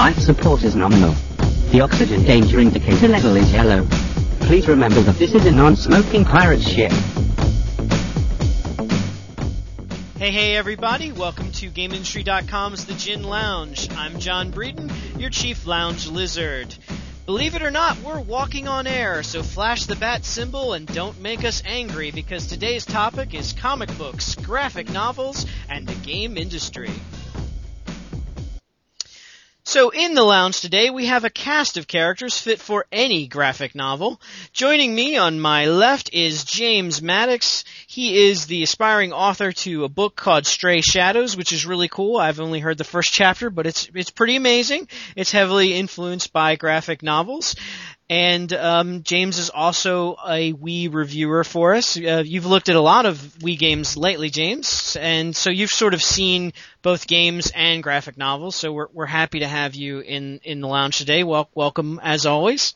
Life support is nominal. The oxygen danger indicator level is yellow. Please remember that this is a non-smoking pirate ship. Hey, hey, everybody. Welcome to GameIndustry.com's The Gin Lounge. I'm John Breeden, your chief lounge lizard. Believe it or not, we're walking on air, so flash the bat symbol and don't make us angry because today's topic is comic books, graphic novels, and the game industry. So in the lounge today, we have a cast of characters fit for any graphic novel. Joining me on my left is James Maddox. He is the aspiring author to a book called Stray Shadows, which is really cool. I've only heard the first chapter, but it's it's pretty amazing. It's heavily influenced by graphic novels. And um, James is also a Wii reviewer for us. Uh, you've looked at a lot of Wii games lately, James, and so you've sort of seen both games and graphic novels. So we're we're happy to have you in in the lounge today. Welcome as always.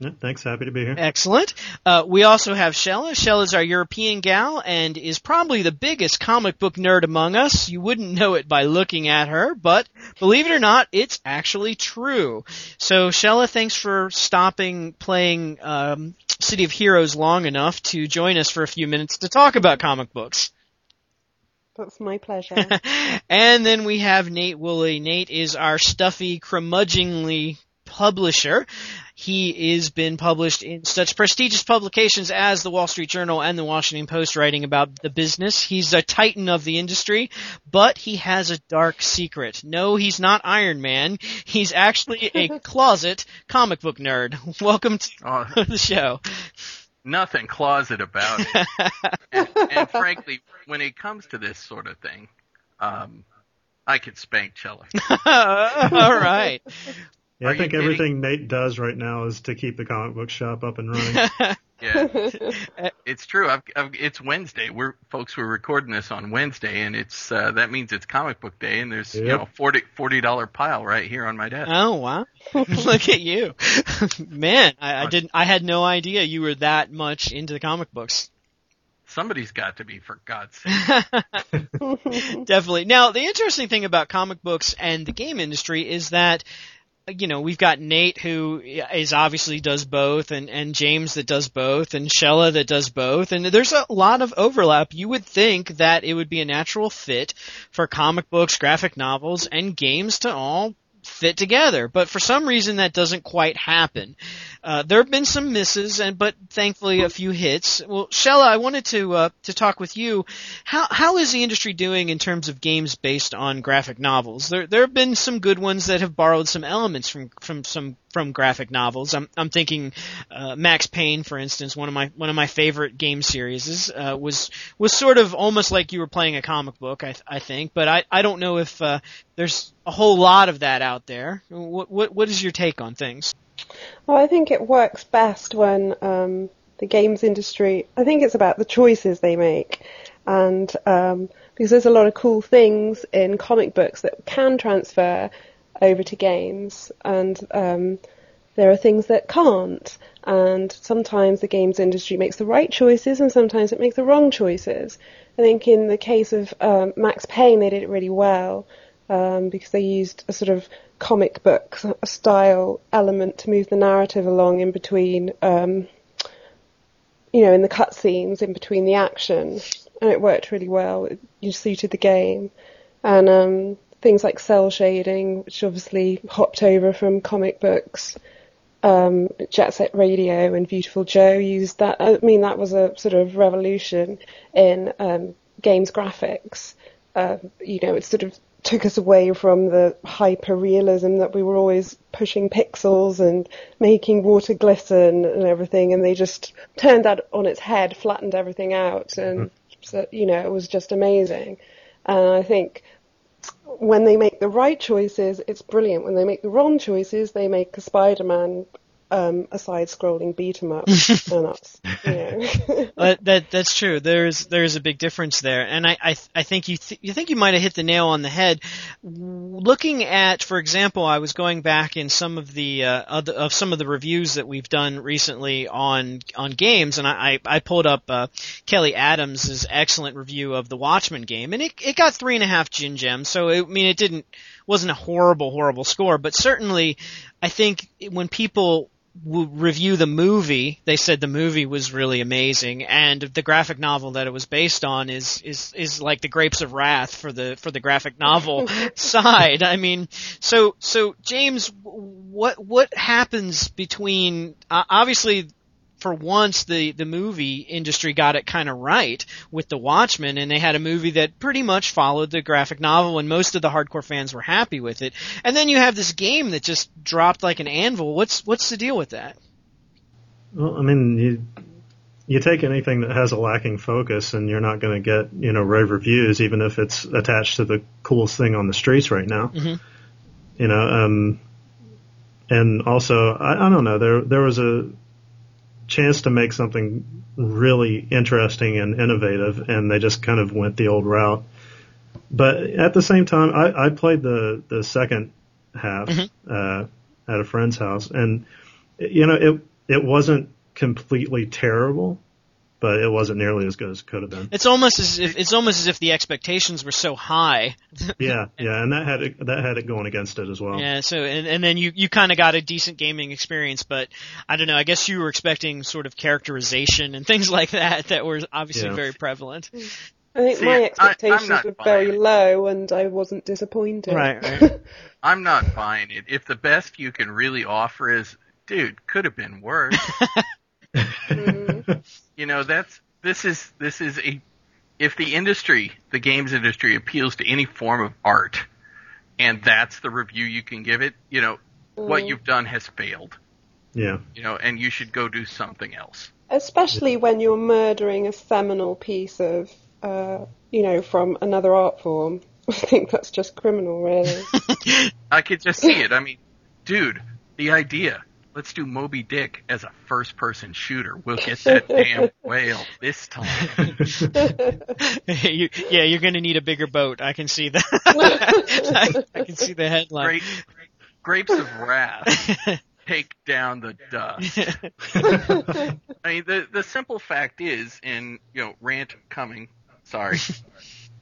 Yeah, thanks. Happy to be here. Excellent. Uh, we also have Shella. Shella is our European gal and is probably the biggest comic book nerd among us. You wouldn't know it by looking at her, but believe it or not, it's actually true. So Shella, thanks for stopping playing um, City of Heroes long enough to join us for a few minutes to talk about comic books. That's my pleasure. and then we have Nate Woolley. Nate is our stuffy, curmudgeonly publisher. He is been published in such prestigious publications as the Wall Street Journal and the Washington Post writing about the business. He's a titan of the industry, but he has a dark secret. No, he's not Iron Man. He's actually a closet comic book nerd. Welcome to Oh, the show. nothing closet about it. and, and frankly, when it comes to this sort of thing, um, I could spank Cella. All right. Yeah, Are I you think kidding? everything Nate does right now is to keep the comic book shop up and running. Yeah, it's true. I've, I've, it's Wednesday. We're folks. We're recording this on Wednesday, and it's uh, that means it's comic book day, and there's you Yep. know forty forty dollar pile right here on my desk. Oh wow! Look at you, man! I, I didn't. I had no idea you were that much into the comic books. Somebody's got to be, for God's sake. Definitely. Now, the interesting thing about comic books and the game industry is that, you know, we've got Nate who is obviously does both and, and James that does both and Shella that does both. And there's a lot of overlap. You would think that it would be a natural fit for comic books, graphic novels, and games to all fit together. But for some reason that doesn't quite happen. Uh, there have been some misses, and but thankfully a few hits. Well, Shella, I wanted to uh, to talk with you. How how is the industry doing in terms of games based on graphic novels? There there have been some good ones that have borrowed some elements from from some from graphic novels. I'm I'm thinking uh, Max Payne, for instance, one of my one of my favorite game series uh, was was sort of almost like you were playing a comic book. I I think, but I I don't know if uh, there's a whole lot of that out there. What what what is your take on things? Well, I think it works best when um, the games industry. I think it's about the choices they make, and um, because there's a lot of cool things in comic books that can transfer over to games, and um, there are things that can't. And sometimes the games industry makes the right choices, and sometimes it makes the wrong choices. I think in the case of um, Max Payne, they did it really well um, because they used a sort of comic book style element to move the narrative along in between, um, you know, in the cutscenes, in between the action, and it worked really well. It, it suited the game, and um, things like cel shading, which obviously hopped over from comic books. Um, Jet Set Radio and Viewtiful Joe used that. I mean, that was a sort of revolution in um, games graphics. Uh, you know, it sort of took us away from the hyper realism that we were always pushing pixels and making water glisten and everything, and they just turned that on its head, flattened everything out, mm-hmm. and so, you know, it was just amazing. And I think when they make the right choices, it's brilliant. When they make the wrong choices, they make a Spider-Man um, a side-scrolling beat 'em up, and that's you know. That that's true. There's there's a big difference there, and I I, I think you th- you think you might have hit the nail on the head. Looking at, for example, I was going back in some of the uh, other, of some of the reviews that we've done recently on on games, and I I, I pulled up uh, Kelly Adams' excellent review of the Watchmen game, and it it got three and a half gin gems. So it, I mean, it didn't wasn't a horrible, horrible score, but certainly, I think when people w- review the movie, they said the movie was really amazing, and the graphic novel that it was based on is is is like the Grapes of Wrath for the for the graphic novel side. I mean, so so James, what what happens between uh, obviously for once the the movie industry got it kind of right with The Watchmen, and they had a movie that pretty much followed the graphic novel, and most of the hardcore fans were happy with it. And then you have this game that just dropped like an anvil. What's what's the deal with that? Well, I mean, you you take anything that has a lacking focus, and you're not going to get you know rave reviews, even if it's attached to the coolest thing on the streets right now. Mhm. You know, um, and also I, I don't know. There there was a chance to make something really interesting and innovative, and they just kind of went the old route. But at the same time, I, I played the the second half uh, at a friend's house, and you know it it wasn't completely terrible, but it wasn't nearly as good as it could have been. It's almost as if it's almost as if the expectations were so high. Yeah, yeah, and that had it, that had it going against it as well. Yeah, so and, and then you you kind of got a decent gaming experience, but I don't know. I guess you were expecting sort of characterization and things like that that were obviously Yeah. very prevalent. I think See, my I- I'm expectations were very it. low, and I wasn't disappointed. Right, right. I'm not buying it. If the best you can really offer is, dude, could have been worse. Mm. you know, that's this is this is a if the industry, the games industry appeals to any form of art and that's the review you can give it, you know, what you've done has failed. Yeah, You know, and you should go do something else. Especially when you're murdering a seminal piece of, uh, you know, from another art form. I think that's just criminal, really. I could just see it. I mean, dude, the idea. Let's do Moby Dick as a first person shooter. We'll get that damn whale this time. you, yeah, you're going to need a bigger boat. I can see that. I, I can see the headline. Great grapes of wrath. Take down the dust. I mean, the the simple fact is, and you know, rant coming. Sorry,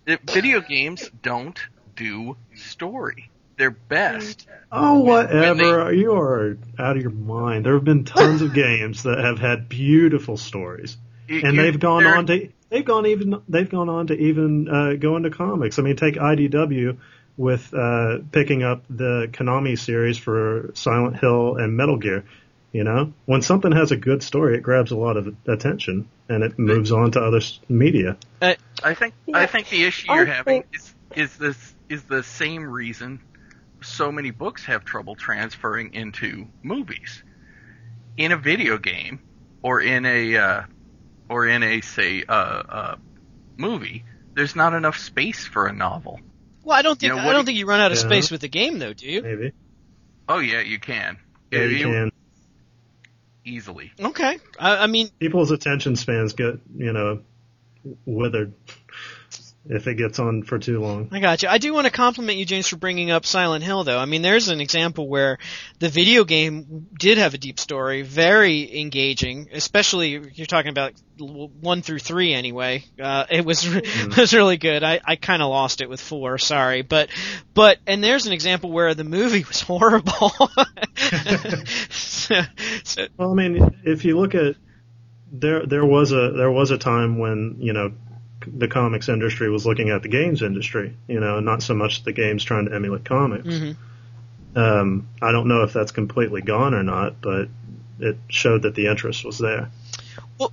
that video games don't do story. They're best. Oh, When they- whatever. You are out of your mind. There have been tons of games that have had beautiful stories, You- and you- they've gone on to they've gone even they've gone on to even uh, go into comics. I mean, take IDW with uh, picking up the Konami series for Silent Hill and Metal Gear. You know, when something has a good story, it grabs a lot of attention and it moves on to other media. I think I think the issue you're having think- is is this is the same reason so many books have trouble transferring into movies. In a video game or in a uh, or in a say uh, uh, movie, there's not enough space for a novel. Well, I don't think You know, I don't do- think you run out of Yeah. space with the game, though, do you? Maybe. Oh yeah, you can. Yeah, you can. easily. Okay. I, I mean, People's attention spans get you know withered if it gets on for too long. I got you. I do want to compliment you, James, for bringing up Silent Hill, though. I mean, there's an example where the video game did have a deep story, very engaging. Especially you're talking about one through three, anyway. Uh, it was was really good. I I kind of lost it with four. Sorry, but but and there's an example where the movie was horrible. so, so, Well, I mean, if you look at there, there was a there was a time when you know the comics industry was looking at the games industry, you know, not so much the games trying to emulate comics. mhm. Um, I don't know if that's completely gone or not, but it showed that the interest was there.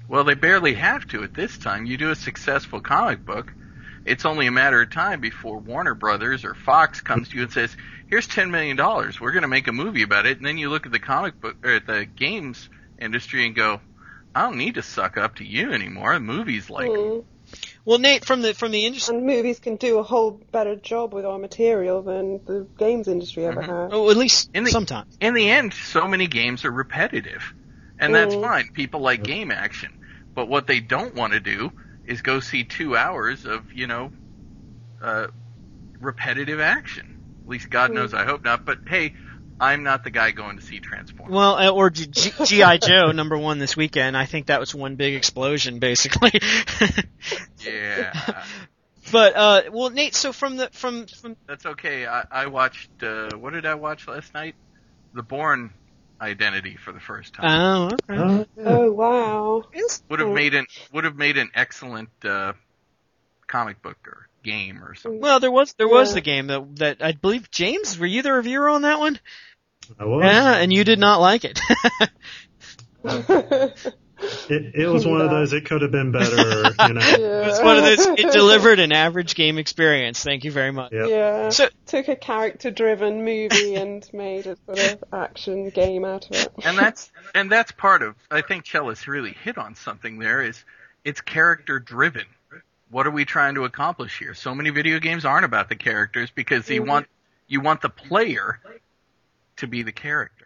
Well, they barely have to at this time. You do a successful comic book, it's only a matter of time before Warner Brothers or Fox comes to you and says, "Here's ten million dollars. We're going to make a movie about it." And then you look at the comic book or at the games industry and go, "I don't need to suck up to you anymore. The movie's like." Mm. Well, Nate, from the from the industry. And movies can do a whole better job with our material than the games industry ever Mm-hmm. has. Oh, at least In the- sometimes. In the end, so many games are repetitive, and that's Mm. fine. People like game action, but what they don't want to do is go see two hours of you know, uh, repetitive action. At least God knows I hope not. But hey, I'm not the guy going to see Transformers. Well, uh, or G- G- GI Joe number one this weekend. I think that was one big explosion, basically. Yeah. But uh, well, Nate. So from the from from That's okay. I, I watched. Uh, what did I watch last night? The Bourne Identity for the first time. oh okay. Oh, yeah. Oh wow. would have made an would have made an excellent uh, comic book or game or something. Well, there was there was the game that that I believe James were you the reviewer on that one? I was. Yeah, and you did not like it. It, it was one of those. It could have been better. You know. it's one of those. It delivered an average game experience. Thank you very much. Yep. Yeah. So Took a character-driven movie and made a sort of action game out of it. and that's and that's part of I think Chalice really hit on something there is it's character driven. What are we trying to accomplish here? So many video games aren't about the characters because you Mhm. want you want the player to be the character.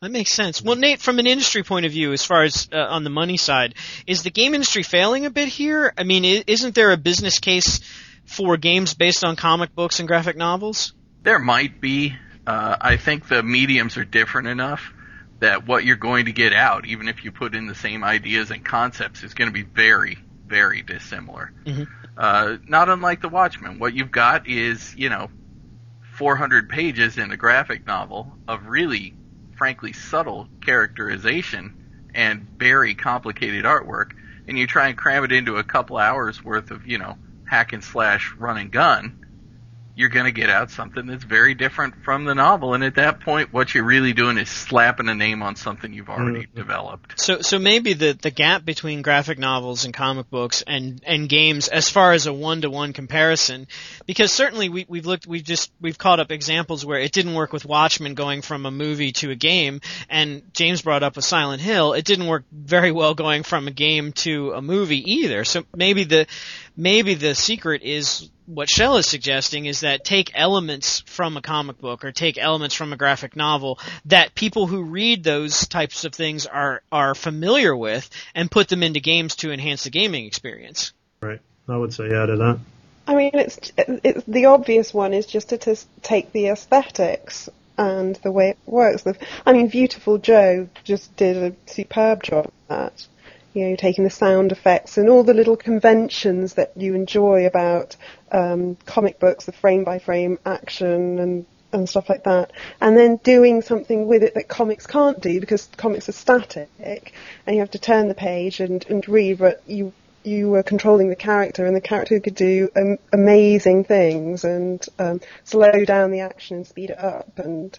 That makes sense. Well, Nate, from an industry point of view, as far as uh, on the money side, is the game industry failing a bit here? I mean, isn't there a business case for games based on comic books and graphic novels? There might be. Uh, I think the mediums are different enough that what you're going to get out, even if you put in the same ideas and concepts, is going to be very, very dissimilar. Mhm. Uh, not unlike The Watchmen. What you've got is, you know, 400 pages in a graphic novel of really, frankly, subtle characterization and very complicated artwork, and you try and cram it into a couple hours worth of, you know, hack and slash run and gun, you're going to get out something that's very different from the novel. And at that point, what you're really doing is slapping a name on something you've already Mhm. developed. So, so maybe the the gap between graphic novels and comic books and and games, as far as a one to one comparison, because certainly we we've looked, we've just we've caught up examples where it didn't work with Watchmen going from a movie to a game, and James brought up with Silent Hill, it didn't work very well going from a game to a movie either. So maybe the maybe the secret is what Shell is suggesting is that take elements from a comic book or take elements from a graphic novel that people who read those types of things are are familiar with and put them into games to enhance the gaming experience. Right. I would say yeah to that. I mean, it's, it's the obvious one is just to tis- take the aesthetics and the way it works. The, I mean, Viewtiful Joe just did a superb job at that. You know, taking the sound effects and all the little conventions that you enjoy about um, comic books, the frame by frame action and and stuff like that, and then doing something with it that comics can't do because comics are static, and you have to turn the page and, and read, but you you were controlling the character, and the character could do um, amazing things and um, slow down the action and speed it up, and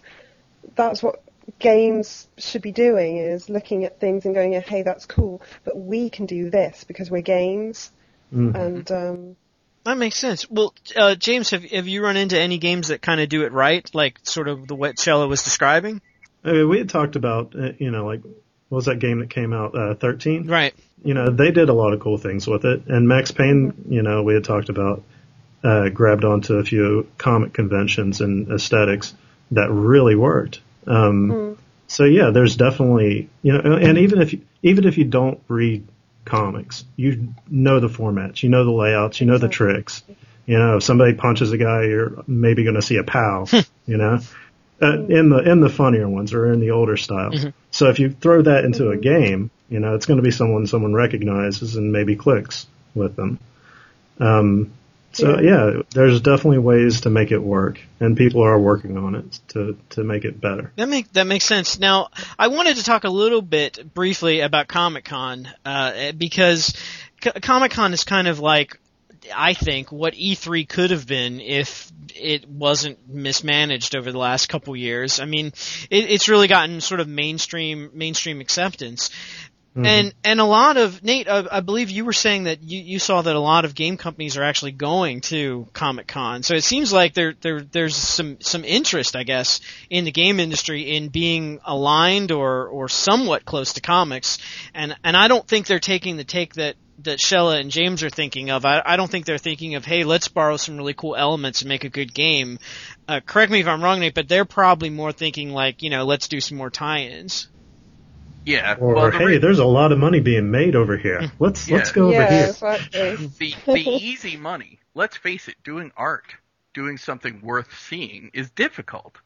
that's what games should be doing is looking at things and going, hey, that's cool, but we can do this because we're games, Mhm. and um, That makes sense. Well, uh, James, have have you run into any games that kind of do it right, like sort of the what Shella was describing? I mean, we had talked about, uh, you know, like what was that game that came out? Uh, Thirteen. Right. You know, they did a lot of cool things with it, and Max Payne, you know, we had talked about, uh, grabbed onto a few comic conventions and aesthetics that really worked. Um, So yeah, there's definitely, you know, and even if you, even if you don't read comics, you know the formats, you know the layouts, you know the tricks. You know, if somebody punches a guy, you're maybe going to see a pow. you know, uh, in the in the funnier ones or in the older styles. So if you throw that into a game, you know, it's going to be someone someone recognizes and maybe clicks with them. Um, so yeah, there's definitely ways to make it work, and people are working on it to to make it better. That make that makes sense. Now, I wanted to talk a little bit briefly about Comic Con uh, because C- Comic Con is kind of like I think what E3 could have been if it wasn't mismanaged over the last couple years. I mean, it, it's really gotten sort of mainstream mainstream acceptance. And and a lot of Nate, uh, I believe you were saying that you, you saw that a lot of game companies are actually going to Comic Con. So it seems like there there there's some some interest, I guess, in the game industry in being aligned or or somewhat close to comics. And and I don't think they're taking the take that that Shella and James are thinking of. I, I don't think they're thinking of, hey, let's borrow some really cool elements and make a good game. Uh, correct me if I'm wrong, Nate, but they're probably more thinking like, you know, let's do some more tie-ins. Yeah. Or well, the hey, re- there's a lot of money being made over here. Hmm. Let's Yeah. let's go over here. exactly. the the easy money. Let's face it, doing art, doing something worth seeing is difficult.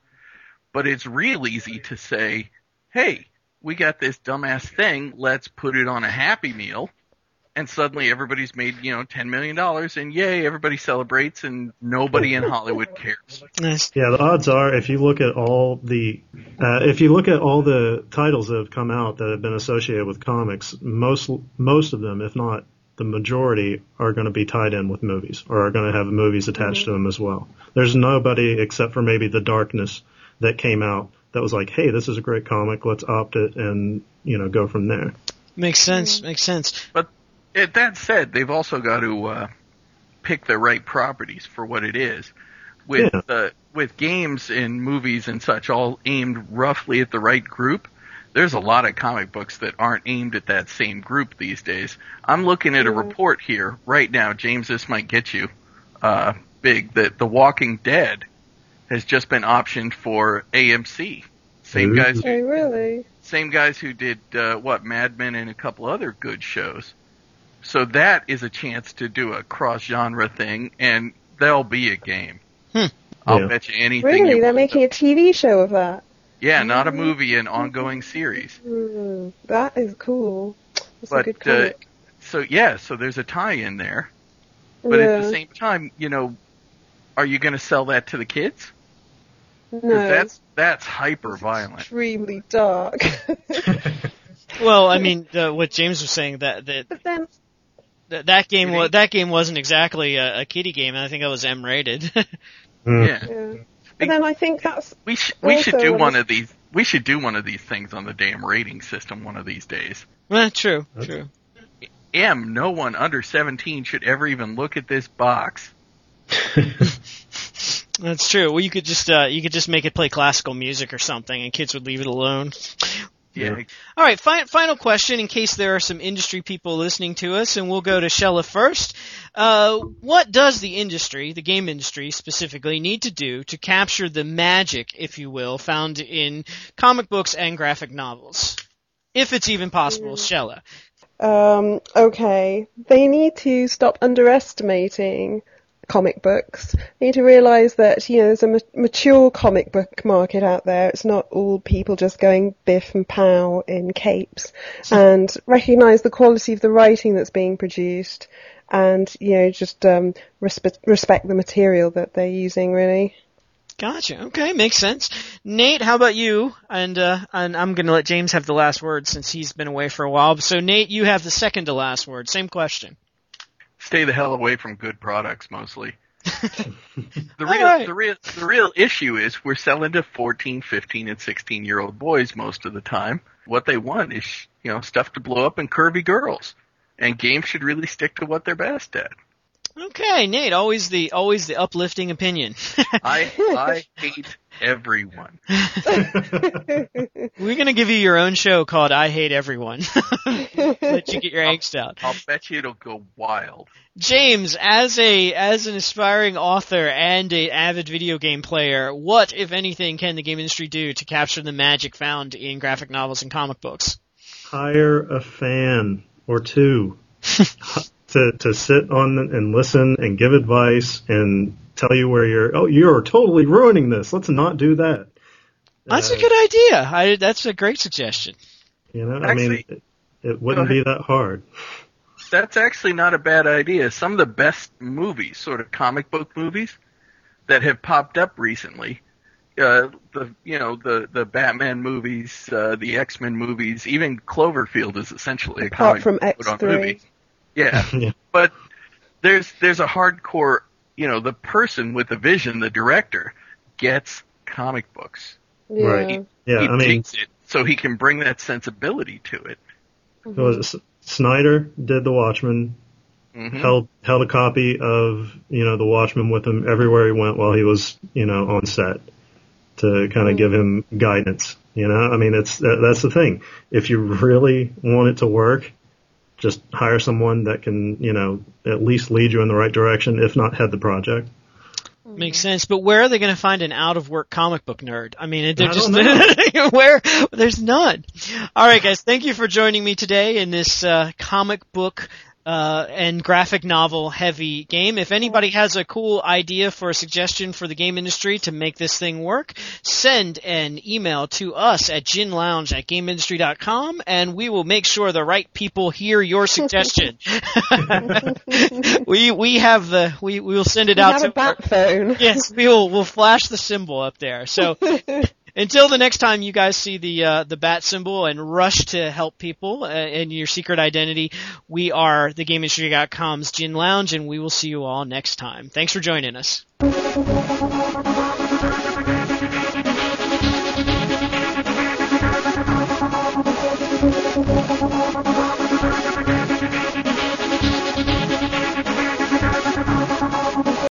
But it's real easy to say, "Hey, we got this dumbass thing. Let's put it on a Happy Meal and suddenly everybody's made you know ten million dollars, and yay, everybody celebrates, and nobody in Hollywood cares. Nice. Yeah, the odds are if you look at all the uh, if you look at all the titles that have come out that have been associated with comics, most most of them, if not the majority, are going to be tied in with movies or are going to have movies attached mm-hmm. to them as well. There's nobody except for maybe The Darkness that came out that was like, hey, this is a great comic, let's opt it and you know go from there. Makes sense. Makes sense. But it, that said, they've also got to uh, pick the right properties for what it is. With yeah. uh, with games and movies and such all aimed roughly at the right group, there's a lot of comic books that aren't aimed at that same group these days. I'm looking at a report here right now, James. This might get you uh, big. That The Walking Dead has just been optioned for AMC. Same guys. Who, oh, really? Same guys who did uh, what Mad Men and a couple other good shows. So that is a chance to do a cross genre thing, and there'll be a game. Hmm. I'll yeah. bet you anything. Really, you they're making a TV show of that. Yeah, not a movie, an ongoing series. Mm, that is cool. That's but, a good uh, so yeah, so there's a tie-in there. But yeah. at the same time, you know, are you going to sell that to the kids? No. That's that's hyper violent. Extremely dark. well, I mean, what James was saying that that. But then that, that game was that game wasn't exactly a, a kiddie game. I think it was M rated. mm. Yeah. yeah. But then I think that's we should we should do one of these. We should do one of these things on the damn rating system one of these days. Well, true, That's... true. M, no one under seventeen should ever even look at this box. That's true. Well, you could just uh, you could just make it play classical music or something, and kids would leave it alone. Yeah. All right. Fi- final question, in case there are some industry people listening to us, and we'll go to Shella first. Uh, what does the industry, the game industry specifically, need to do to capture the magic, if you will, found in comic books and graphic novels, if it's even possible, Shella? Um, okay, they need to stop underestimating comic books. You need to realise that you know there's a ma- mature comic book market out there. It's not all people just going biff and pow in capes, and recognise the quality of the writing that's being produced, and you know just um, respect respect the material that they're using. Really. Gotcha. Okay, makes sense. Nate, how about you? And uh, and I'm going to let James have the last word since he's been away for a while. So Nate, you have the second to last word. Same question stay the hell away from good products mostly. the real right. the real the real issue is we're selling to 14, 15 and 16 year old boys most of the time. What they want is, you know, stuff to blow up and curvy girls. And games should really stick to what they're best at. Okay, Nate, always the always the uplifting opinion. I I hate everyone. We're gonna give you your own show called "I Hate Everyone." Let you get your I'll, angst out. I'll bet you it'll go wild. James, as a as an aspiring author and an avid video game player, what, if anything, can the game industry do to capture the magic found in graphic novels and comic books? Hire a fan or two to to sit on and listen and give advice and tell you where you're. Oh, you're totally ruining this. Let's not do that. That's uh, a good idea. I, that's a great suggestion. You know, actually, I mean, it, it wouldn't be that hard. That's actually not a bad idea. Some of the best movies, sort of comic book movies, that have popped up recently, uh, the you know the the Batman movies, uh, the X Men movies, even Cloverfield is essentially Apart a comic from book movie. Yeah. yeah. But there's there's a hardcore, you know, the person with the vision, the director, gets comic books. Yeah. Right. He, yeah. He I mean, takes it so he can bring that sensibility to it. Mm-hmm. Was Snyder did the Watchmen. Mm-hmm. Held held a copy of you know the Watchmen with him everywhere he went while he was you know on set to kind of mm-hmm. give him guidance. You know, I mean, it's that's the thing. If you really want it to work, just hire someone that can, you know, at least lead you in the right direction, if not head the project. Makes sense, but where are they going to find an out of work comic book nerd? I mean, they're I just where there's none. All right, guys, thank you for joining me today in this uh, comic book uh, and graphic novel heavy game. If anybody has a cool idea for a suggestion for the game industry to make this thing work, send an email to us at ginlounge at gameindustry.com and we will make sure the right people hear your suggestion. we, we have the, we, we will send it We out have to a bat phone. yes, we will, we'll flash the symbol up there. So, until the next time you guys see the uh, the bat symbol and rush to help people uh, in your secret identity, we are the GameIndustry.com's Gin Lounge, and we will see you all next time. Thanks for joining us.